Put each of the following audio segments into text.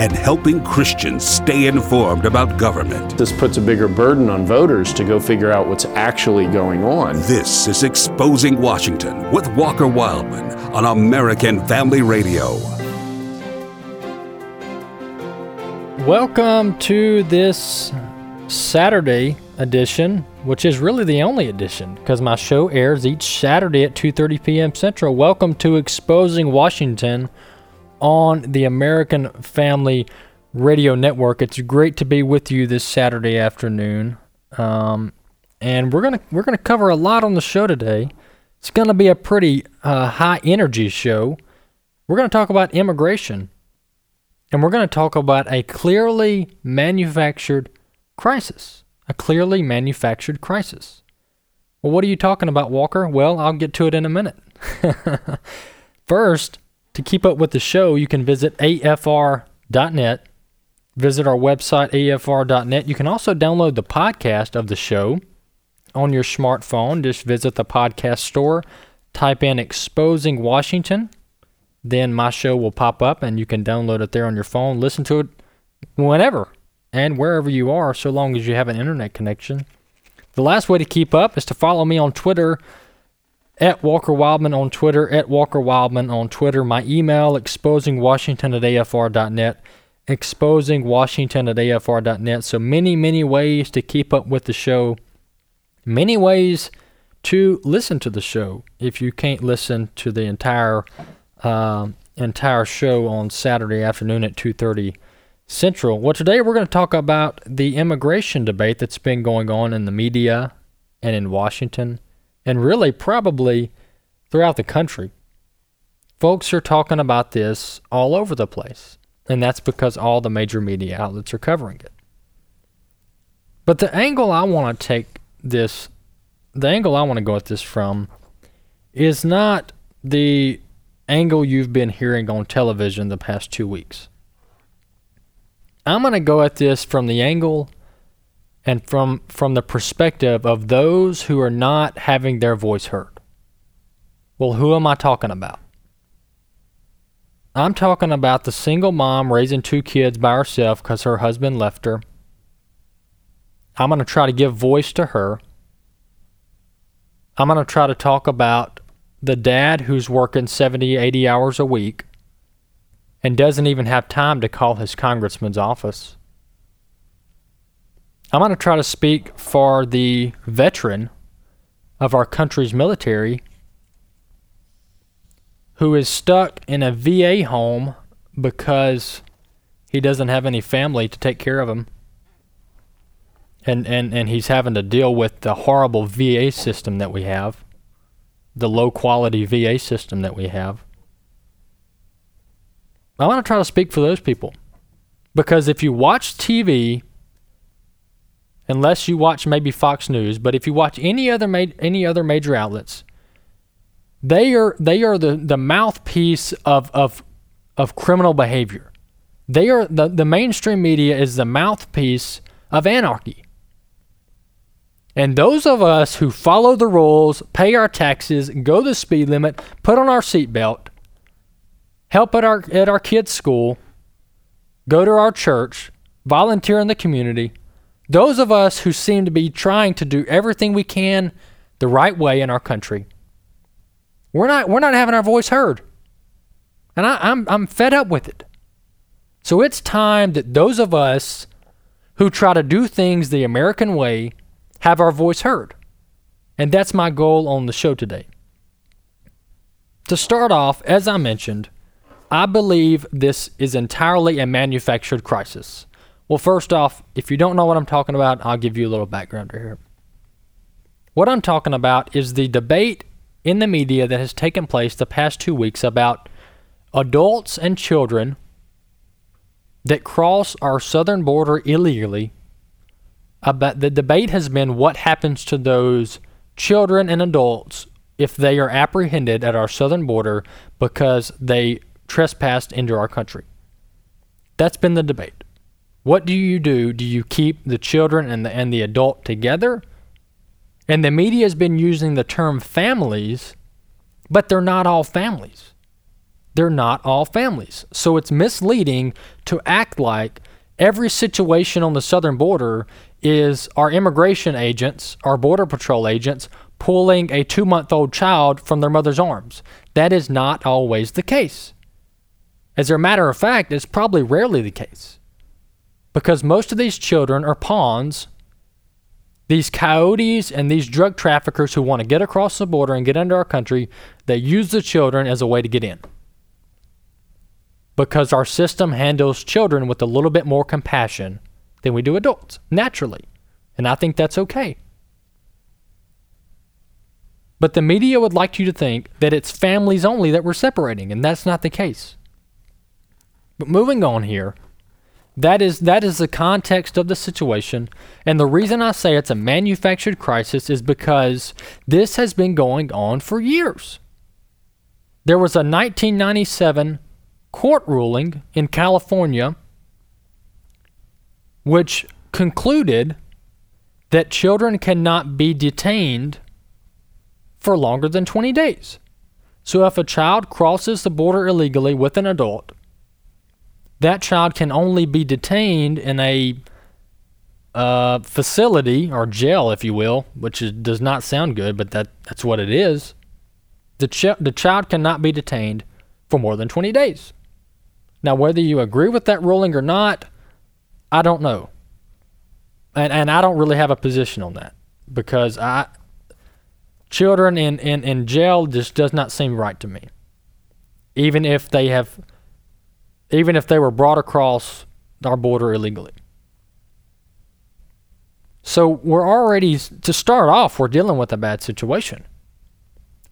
and helping Christians stay informed about government. This puts a bigger burden on voters to go figure out what's actually going on. This is Exposing Washington with Walker Wildman on American Family Radio. Welcome to this Saturday edition, which is really the only edition because my show airs each Saturday at 2:30 p.m. Central. Welcome to Exposing Washington on the American Family Radio Network. It's great to be with you this Saturday afternoon, um, and we're gonna we're gonna cover a lot on the show today. It's gonna be a pretty uh, high energy show. We're gonna talk about immigration, and we're gonna talk about a clearly manufactured crisis. A clearly manufactured crisis. Well, what are you talking about, Walker? Well, I'll get to it in a minute. First, to keep up with the show, you can visit afr.net. Visit our website, afr.net. You can also download the podcast of the show on your smartphone. Just visit the podcast store, type in Exposing Washington. Then my show will pop up and you can download it there on your phone. Listen to it whenever and wherever you are, so long as you have an internet connection. The last way to keep up is to follow me on Twitter at Walker Wildman on Twitter, at Walker Wildman on Twitter. My email, exposingwashington at afr.net, exposingwashington at afr.net. So many, many ways to keep up with the show, many ways to listen to the show if you can't listen to the entire uh, entire show on Saturday afternoon at 2.30 Central. Well, today we're going to talk about the immigration debate that's been going on in the media and in Washington and really probably throughout the country. Folks are talking about this all over the place, and that's because all the major media outlets are covering it. But the angle I want to take this, the angle I want to go at this from, is not the angle you've been hearing on television the past two weeks. I'm going to go at this from the angle and from from the perspective of those who are not having their voice heard. Well, who am I talking about? I'm talking about the single mom raising two kids by herself because her husband left her. I'm going to try to give voice to her. I'm going to try to talk about the dad who's working 70, 80 hours a week and doesn't even have time to call his congressman's office. I'm going to try to speak for the veteran of our country's military who is stuck in a VA home because he doesn't have any family to take care of him. And, and, and he's having to deal with the horrible VA system that we have, the low quality VA system that we have. I want to try to speak for those people. Because if you watch TV unless you watch maybe Fox News, but if you watch any other ma- any other major outlets, they are they are the, the mouthpiece of, of of criminal behavior. They are the, the mainstream media is the mouthpiece of anarchy. And those of us who follow the rules, pay our taxes, go the speed limit, put on our seatbelt, help at our at our kids' school, go to our church, volunteer in the community, those of us who seem to be trying to do everything we can the right way in our country, we're not we're not having our voice heard. And I, I'm I'm fed up with it. So it's time that those of us who try to do things the American way have our voice heard. And that's my goal on the show today. To start off, as I mentioned, I believe this is entirely a manufactured crisis. Well, first off, if you don't know what I'm talking about, I'll give you a little background here. What I'm talking about is the debate in the media that has taken place the past two weeks about adults and children that cross our southern border illegally. About the debate has been what happens to those children and adults if they are apprehended at our southern border because they trespassed into our country. That's been the debate. What do you do? Do you keep the children and the, and the adult together? And the media has been using the term families, but they're not all families. They're not all families. So it's misleading to act like every situation on the southern border is our immigration agents, our border patrol agents, pulling a two month old child from their mother's arms. That is not always the case. As a matter of fact, it's probably rarely the case because most of these children are pawns. These coyotes and these drug traffickers who want to get across the border and get into our country, they use the children as a way to get in. Because our system handles children with a little bit more compassion than we do adults, naturally. And I think that's okay. But the media would like you to think that it's families only that we're separating, and that's not the case. But moving on here, that is that is the context of the situation, and the reason I say it's a manufactured crisis is because this has been going on for years. There was a 1997 court ruling in California which concluded that children cannot be detained for longer than 20 days. So if a child crosses the border illegally with an adult, that child can only be detained in a uh, facility or jail, if you will, which is, does not sound good, but that, that's what it is. The, ch- the child cannot be detained for more than 20 days. Now, whether you agree with that ruling or not, I don't know. And, and I don't really have a position on that because I children in, in, in jail just does not seem right to me. Even if they have even if they were brought across our border illegally. So we're already to start off, we're dealing with a bad situation.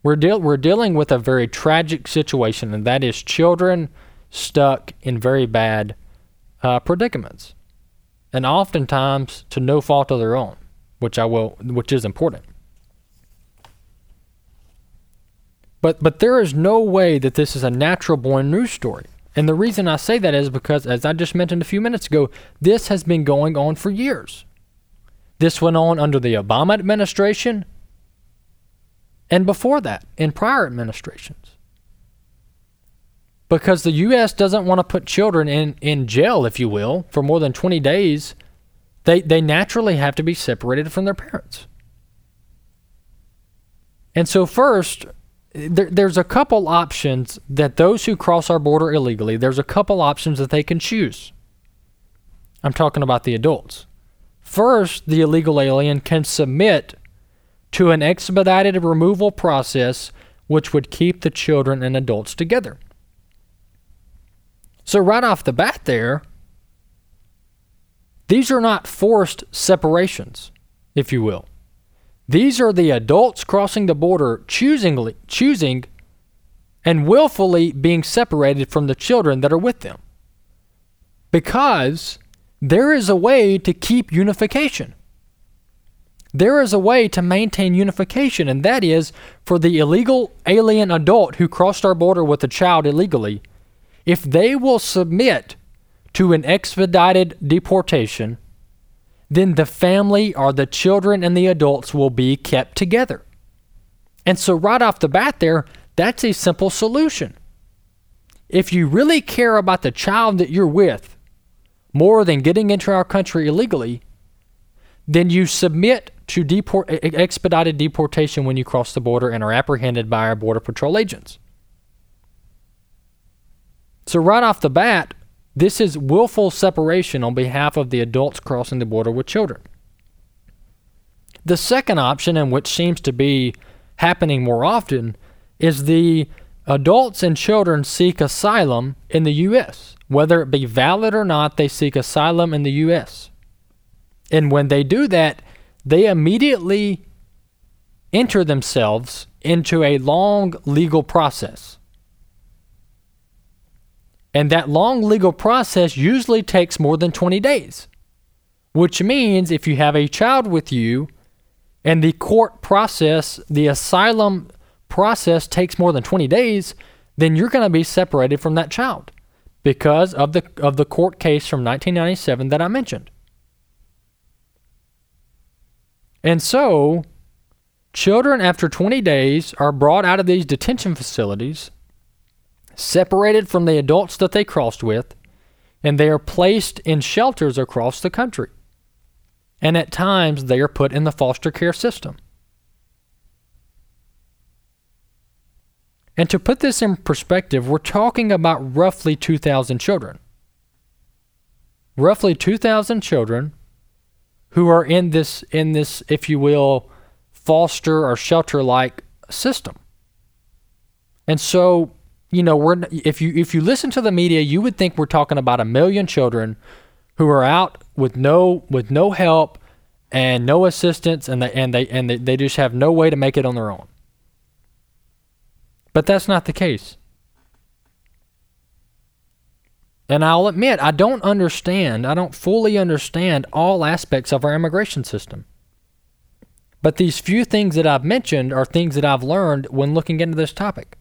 We're deal we're dealing with a very tragic situation, and that is children stuck in very bad uh, predicaments, and oftentimes to no fault of their own, which I will, which is important. But but there is no way that this is a natural born news story. And the reason I say that is because, as I just mentioned a few minutes ago, this has been going on for years. This went on under the Obama administration and before that in prior administrations. Because the U.S. doesn't want to put children in, in jail, if you will, for more than 20 days, they, they naturally have to be separated from their parents. And so, first, there, there's a couple options that those who cross our border illegally, there's a couple options that they can choose. I'm talking about the adults. First, the illegal alien can submit to an expedited removal process which would keep the children and adults together. So, right off the bat, there, these are not forced separations, if you will. These are the adults crossing the border choosingly, choosing and willfully being separated from the children that are with them. Because there is a way to keep unification. There is a way to maintain unification, and that is for the illegal alien adult who crossed our border with a child illegally, if they will submit to an expedited deportation then the family or the children and the adults will be kept together. And so, right off the bat, there, that's a simple solution. If you really care about the child that you're with more than getting into our country illegally, then you submit to deport, expedited deportation when you cross the border and are apprehended by our Border Patrol agents. So, right off the bat, this is willful separation on behalf of the adults crossing the border with children. The second option, and which seems to be happening more often, is the adults and children seek asylum in the U.S. Whether it be valid or not, they seek asylum in the U.S. And when they do that, they immediately enter themselves into a long legal process. And that long legal process usually takes more than 20 days, which means if you have a child with you and the court process, the asylum process takes more than 20 days, then you're going to be separated from that child because of the of the court case from 1997 that I mentioned. And so, children after 20 days are brought out of these detention facilities, separated from the adults that they crossed with, and they are placed in shelters across the country. And at times, they are put in the foster care system. And to put this in perspective, we're talking about roughly 2,000 children. Roughly 2,000 children who are in this in this if you will foster or shelter like system. And so, you know, we're if you if you listen to the media, you would think we're talking about a million children who are out with no with no help and no assistance and they and they and they, they just have no way to make it on their own. But that's not the case. And I'll admit, I don't understand, I don't fully understand all aspects of our immigration system. But these few things that I've mentioned are things that I've learned when looking into this topic.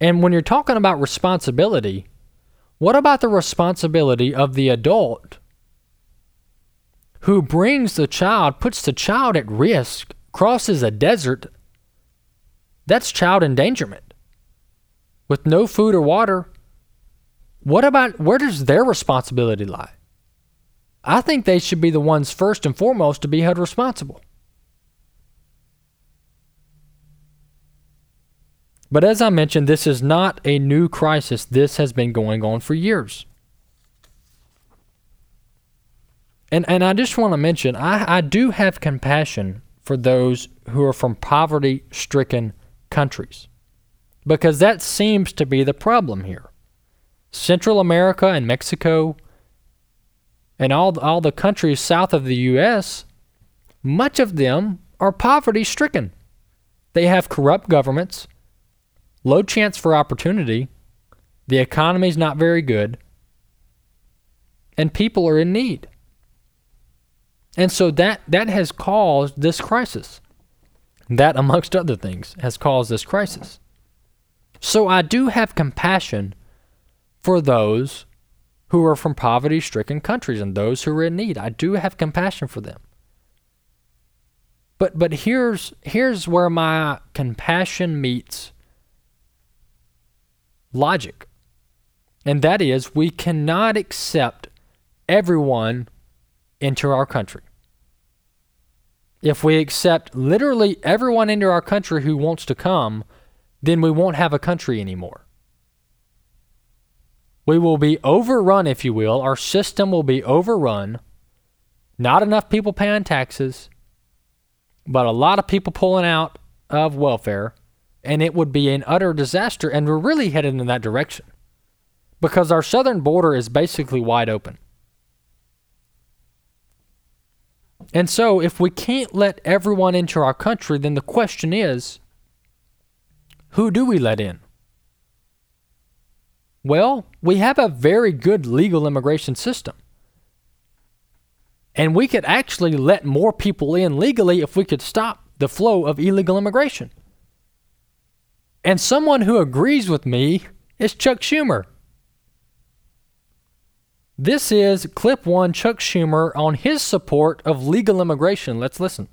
And when you're talking about responsibility, what about the responsibility of the adult who brings the child, puts the child at risk, crosses a desert? That's child endangerment with no food or water, what about where does their responsibility lie? I think they should be the ones first and foremost to be held responsible. But as I mentioned, this is not a new crisis. This has been going on for years. And, and I just want to mention, I, I do have compassion for those who are from poverty stricken countries because that seems to be the problem here. Central America and Mexico and all, all the countries south of the U.S., much of them are poverty stricken. They have corrupt governments, low chance for opportunity, the economy is not very good, and people are in need. And so that, that has caused this crisis. That, amongst other things, has caused this crisis. So I do have compassion for those who are from poverty stricken countries and those who are in need. I do have compassion for them. But but here's here's where my compassion meets logic. And that is we cannot accept everyone into our country. If we accept literally everyone into our country who wants to come, then we won't have a country anymore. We will be overrun, if you will. Our system will be overrun. Not enough people paying taxes, but a lot of people pulling out of welfare, and it would be an utter disaster. And we're really headed in that direction because our southern border is basically wide open. And so, if we can't let everyone into our country, then the question is who do we let in? Well, we have a very good legal immigration system. And we could actually let more people in legally if we could stop the flow of illegal immigration. And someone who agrees with me is Chuck Schumer. This is clip one Chuck Schumer on his support of legal immigration. Let's listen.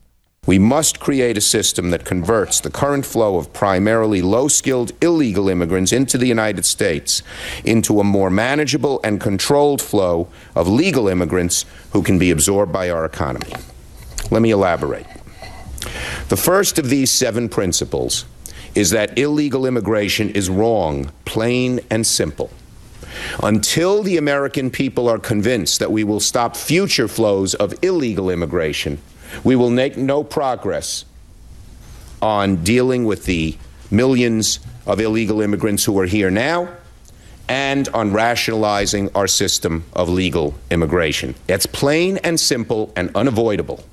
We must create a system that converts the current flow of primarily low skilled illegal immigrants into the United States into a more manageable and controlled flow of legal immigrants who can be absorbed by our economy. Let me elaborate. The first of these seven principles is that illegal immigration is wrong, plain and simple. Until the American people are convinced that we will stop future flows of illegal immigration, we will make no progress on dealing with the millions of illegal immigrants who are here now and on rationalizing our system of legal immigration. It's plain and simple and unavoidable.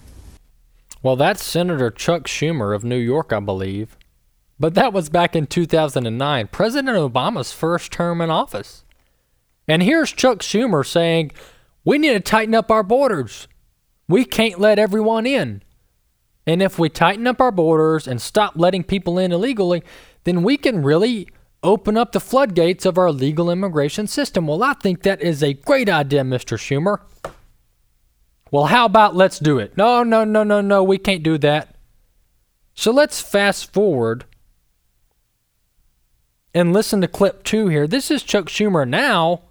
Well, that's Senator Chuck Schumer of New York, I believe. But that was back in 2009, President Obama's first term in office. And here's Chuck Schumer saying, we need to tighten up our borders. We can't let everyone in. And if we tighten up our borders and stop letting people in illegally, then we can really open up the floodgates of our legal immigration system. Well, I think that is a great idea, Mr. Schumer. Well, how about let's do it? No, no, no, no, no, we can't do that. So let's fast forward and listen to clip two here. This is Chuck Schumer now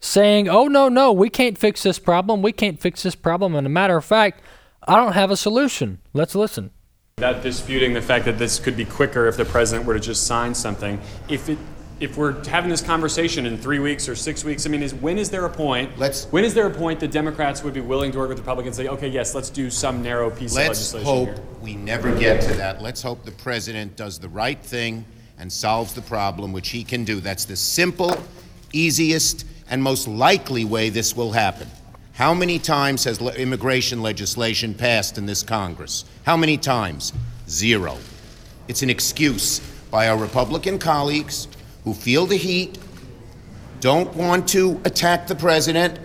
saying, oh, no, no, we can't fix this problem. We can't fix this problem. And a matter of fact, I don't have a solution. Let's listen. Not disputing the fact that this could be quicker if the president were to just sign something. If it if we're having this conversation in three weeks or six weeks, I mean, is when is there a point? Let's- when is there a point that Democrats would be willing to work with Republicans and say, okay, yes, let's do some narrow piece of legislation? Let's hope here? we never get to that. Let's hope the president does the right thing and solves the problem, which he can do. That's the simple, easiest, and most likely way this will happen. How many times has le- immigration legislation passed in this Congress? How many times? Zero. It's an excuse by our Republican colleagues who feel the heat, don't want to attack the president,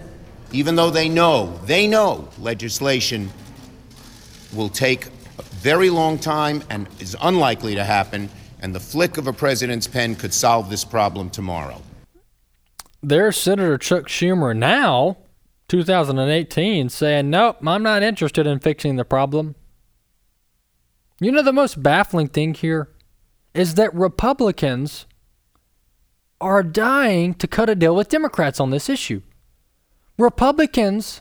even though they know, they know legislation will take a very long time and is unlikely to happen, and the flick of a president's pen could solve this problem tomorrow. There's Senator Chuck Schumer now, 2018, saying, Nope, I'm not interested in fixing the problem. You know, the most baffling thing here is that Republicans are dying to cut a deal with Democrats on this issue. Republicans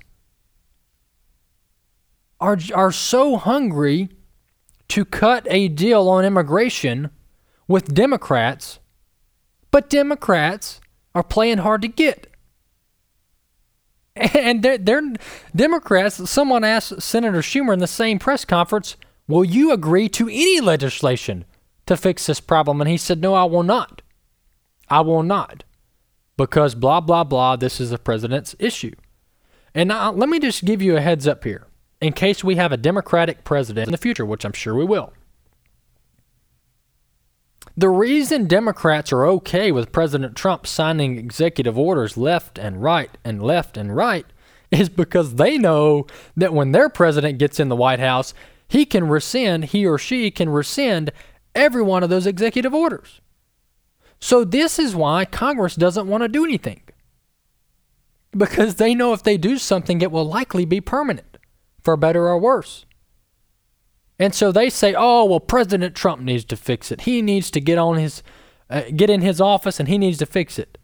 are, are so hungry to cut a deal on immigration with Democrats, but Democrats are playing hard to get. And they're, they're Democrats. Someone asked Senator Schumer in the same press conference, Will you agree to any legislation to fix this problem? And he said, No, I will not. I will not. Because blah, blah, blah, this is the president's issue. And now, let me just give you a heads up here in case we have a Democratic president in the future, which I'm sure we will. The reason Democrats are okay with President Trump signing executive orders left and right and left and right is because they know that when their president gets in the White House, he can rescind, he or she can rescind every one of those executive orders. So, this is why Congress doesn't want to do anything. Because they know if they do something, it will likely be permanent, for better or worse. And so they say, "Oh, well, President Trump needs to fix it. He needs to get on his, uh, get in his office, and he needs to fix it."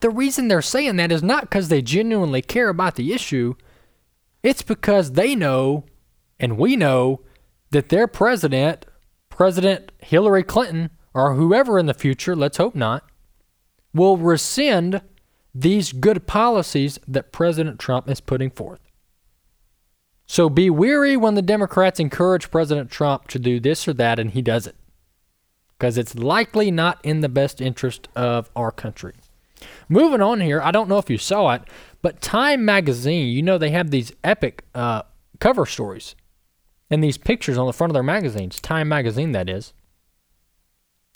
The reason they're saying that is not because they genuinely care about the issue. It's because they know, and we know, that their president, President Hillary Clinton, or whoever in the future, let's hope not, will rescind these good policies that President Trump is putting forth. So be weary when the Democrats encourage President Trump to do this or that and he does it. Because it's likely not in the best interest of our country. Moving on here, I don't know if you saw it, but Time Magazine, you know, they have these epic uh, cover stories and these pictures on the front of their magazines. Time Magazine, that is.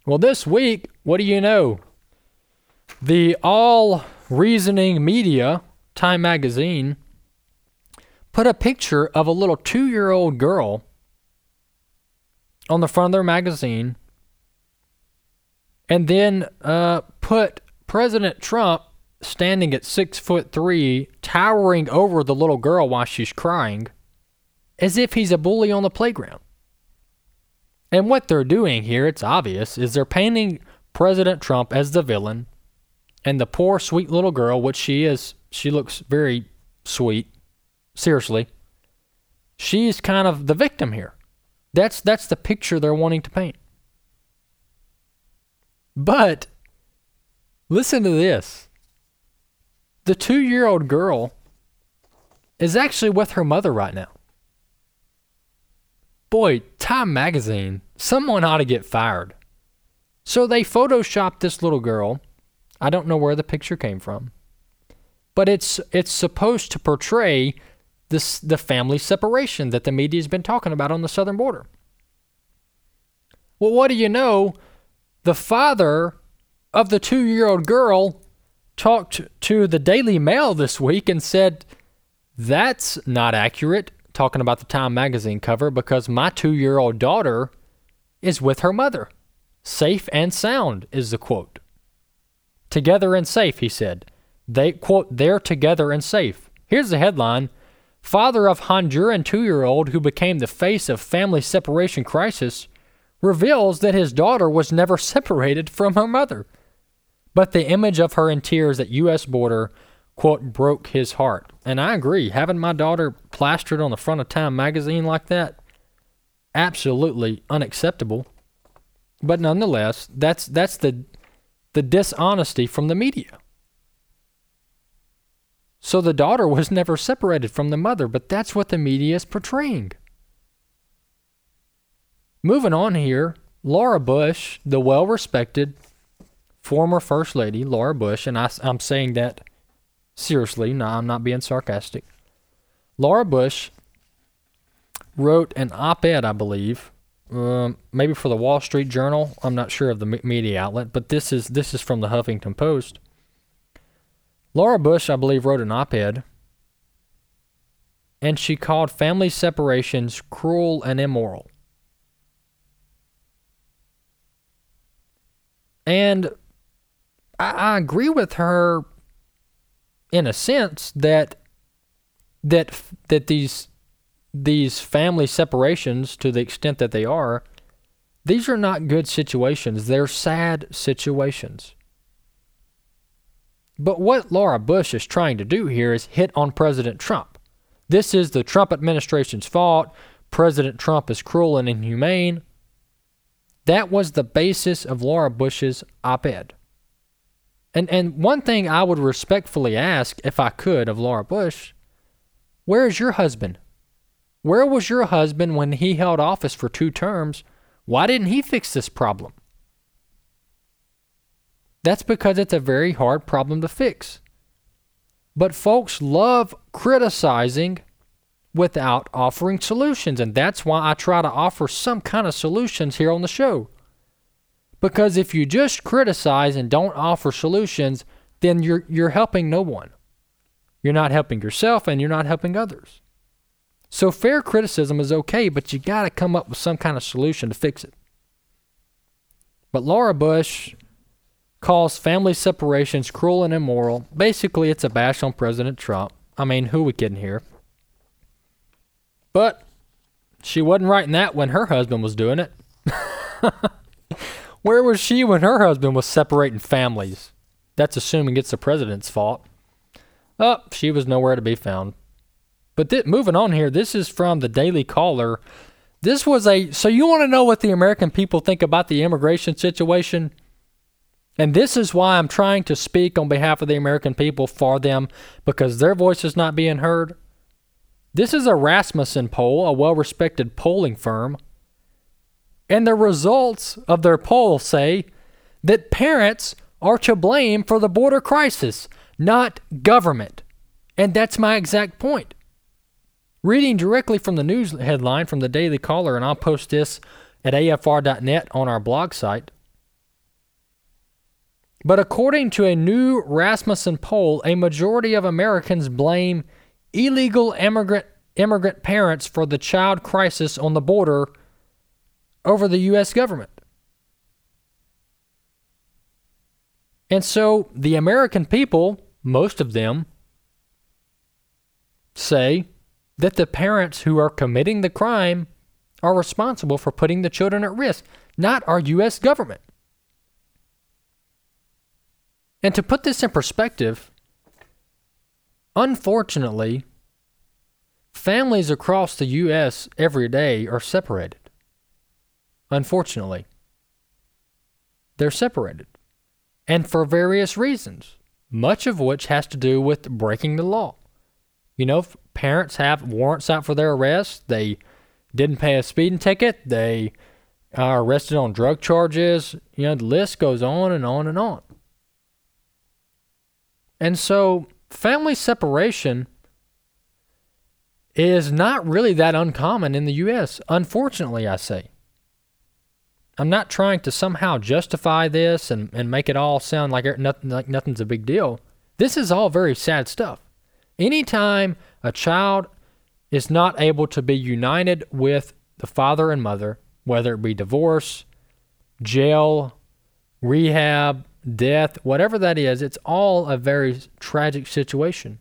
Well, this week, what do you know? The all reasoning media, Time Magazine, put a picture of a little two year old girl on the front of their magazine and then uh, put President Trump standing at six foot three, towering over the little girl while she's crying, as if he's a bully on the playground. And what they're doing here, it's obvious, is they're painting President Trump as the villain and the poor, sweet little girl, which she is, she looks very sweet, seriously. She's kind of the victim here. That's that's the picture they're wanting to paint. But listen to this. The 2-year-old girl is actually with her mother right now. Boy, Time magazine, someone ought to get fired. So they photoshopped this little girl. I don't know where the picture came from. But it's it's supposed to portray this the family separation that the media's been talking about on the southern border. Well, what do you know? The father of the 2-year-old girl talked to the Daily Mail this week and said that's not accurate. talking about the Time magazine cover because my two year old daughter is with her mother. Safe and sound is the quote. Together and safe, he said. They, quote, they're together and safe. Here's the headline Father of Honduran two year old who became the face of family separation crisis reveals that his daughter was never separated from her mother. But the image of her in tears at U.S. border, quote, broke his heart. And I agree, having my daughter plastered on the front of Time magazine like that, absolutely unacceptable. But nonetheless, that's that's the the dishonesty from the media. So the daughter was never separated from the mother, but that's what the media is portraying. Moving on here, Laura Bush, the well respected former First Lady, Laura Bush, and I, am saying that seriously, no, I'm not being sarcastic. Laura Bush wrote an op ed, I believe, um, maybe for the Wall Street Journal. I'm not sure of the media outlet, but this is this is from the Huffington Post. Laura Bush, I believe, wrote an op ed, and she called family separations cruel and immoral. And I, I agree with her in a sense that that that these these family separations to the extent that they are these are not good situations they're sad situations but what Laura Bush is trying to do here is hit on President Trump this is the Trump administration's fault President Trump is cruel and inhumane that was the basis of Laura Bush's op-ed and and one thing I would respectfully ask if I could of Laura Bush, where is your husband? Where was your husband when he held office for two terms? Why didn't he fix this problem? That's because it's a very hard problem to fix. But folks love criticizing without offering solutions, and that's why I try to offer some kind of solutions here on the show. Because if you just criticize and don't offer solutions, then you're you're helping no one. You're not helping yourself and you're not helping others. So fair criticism is okay, but you got to come up with some kind of solution to fix it. But Laura Bush calls family separations cruel and immoral. Basically, it's a bash on President Trump. I mean, who we kidding here? But she wasn't writing that when her husband was doing it. Where was she when her husband was separating families? That's assuming it's the president's fault. Oh, she was nowhere to be found. But th- moving on here, this is from the Daily Caller. This was a so you want to know what the American people think about the immigration situation? And this is why I'm trying to speak on behalf of the American people for them because their voice is not being heard. This is a Rasmussen poll, a well respected polling firm. And the results of their poll say that parents are to blame for the border crisis, not government. And that's my exact point. Reading directly from the news headline from the Daily Caller, and I'll post this at afr.net on our blog site. But according to a new Rasmussen poll, a majority of Americans blame illegal immigrant immigrant parents for the child crisis on the border over the U.S. government. And so the American people, most of them, say that the parents who are committing the crime are responsible for putting the children at risk, not our U.S. government. And to put this in perspective, unfortunately, families across the U.S. every day are separated. Unfortunately, they're separated. And for various reasons, much of which has to do with breaking the law. You know, parents have warrants out for their arrest, they didn't pay a speeding ticket, they are arrested on drug charges. You know, the list goes on and on and on. And so, family separation is not really that uncommon in the U.S., unfortunately, I say. I'm not trying to somehow justify this and, and make it all sound like, nothing, like nothing's a big deal. This is all very sad stuff. Anytime a child is not able to be united with the father and mother, whether it be divorce, jail, rehab, death, whatever that is, it's all a very tragic situation.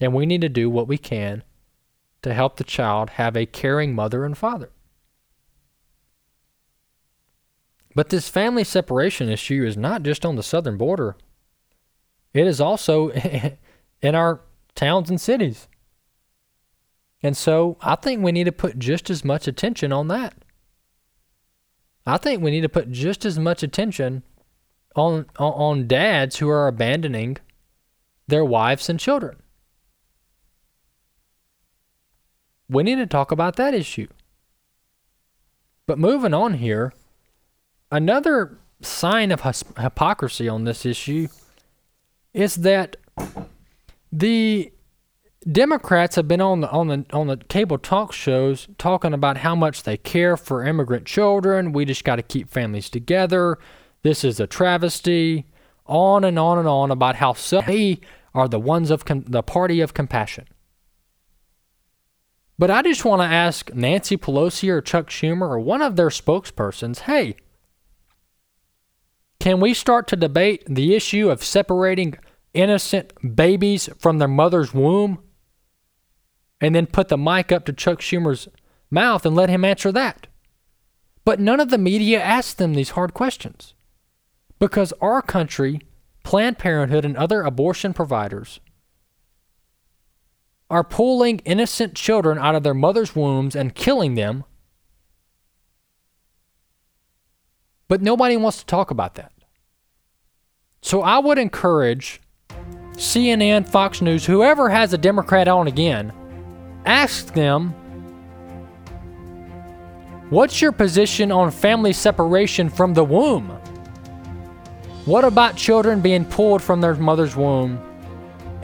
And we need to do what we can to help the child have a caring mother and father. But this family separation issue is not just on the southern border, it is also in our towns and cities. And so I think we need to put just as much attention on that. I think we need to put just as much attention on, on, dads who are abandoning their wives and children. We need to talk about that issue. But moving on here, Another sign of hypocrisy on this issue is that the Democrats have been on the on the on the cable talk shows talking about how much they care for immigrant children. We just got to keep families together. This is a travesty. On and on and on about how they are the ones of com- the party of compassion. But I just want to ask Nancy Pelosi or Chuck Schumer or one of their spokespersons, hey, can we start to debate the issue of separating innocent babies from their mother's womb? And then put the mic up to Chuck Schumer's mouth and let him answer that. But none of the media asked them these hard questions. Because our country, Planned Parenthood, and other abortion providers are pulling innocent children out of their mother's wombs and killing them. But nobody wants to talk about that. So I would encourage CNN, Fox News, whoever has a Democrat on again, ask them what's your position on family separation from the womb? What about children being pulled from their mother's womb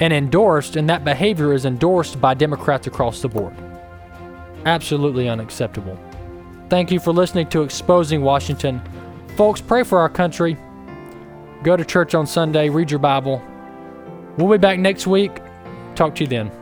and endorsed, and that behavior is endorsed by Democrats across the board? Absolutely unacceptable. Thank you for listening to Exposing Washington. Folks, pray for our country. Go to church on Sunday, read your Bible. We'll be back next week. Talk to you then.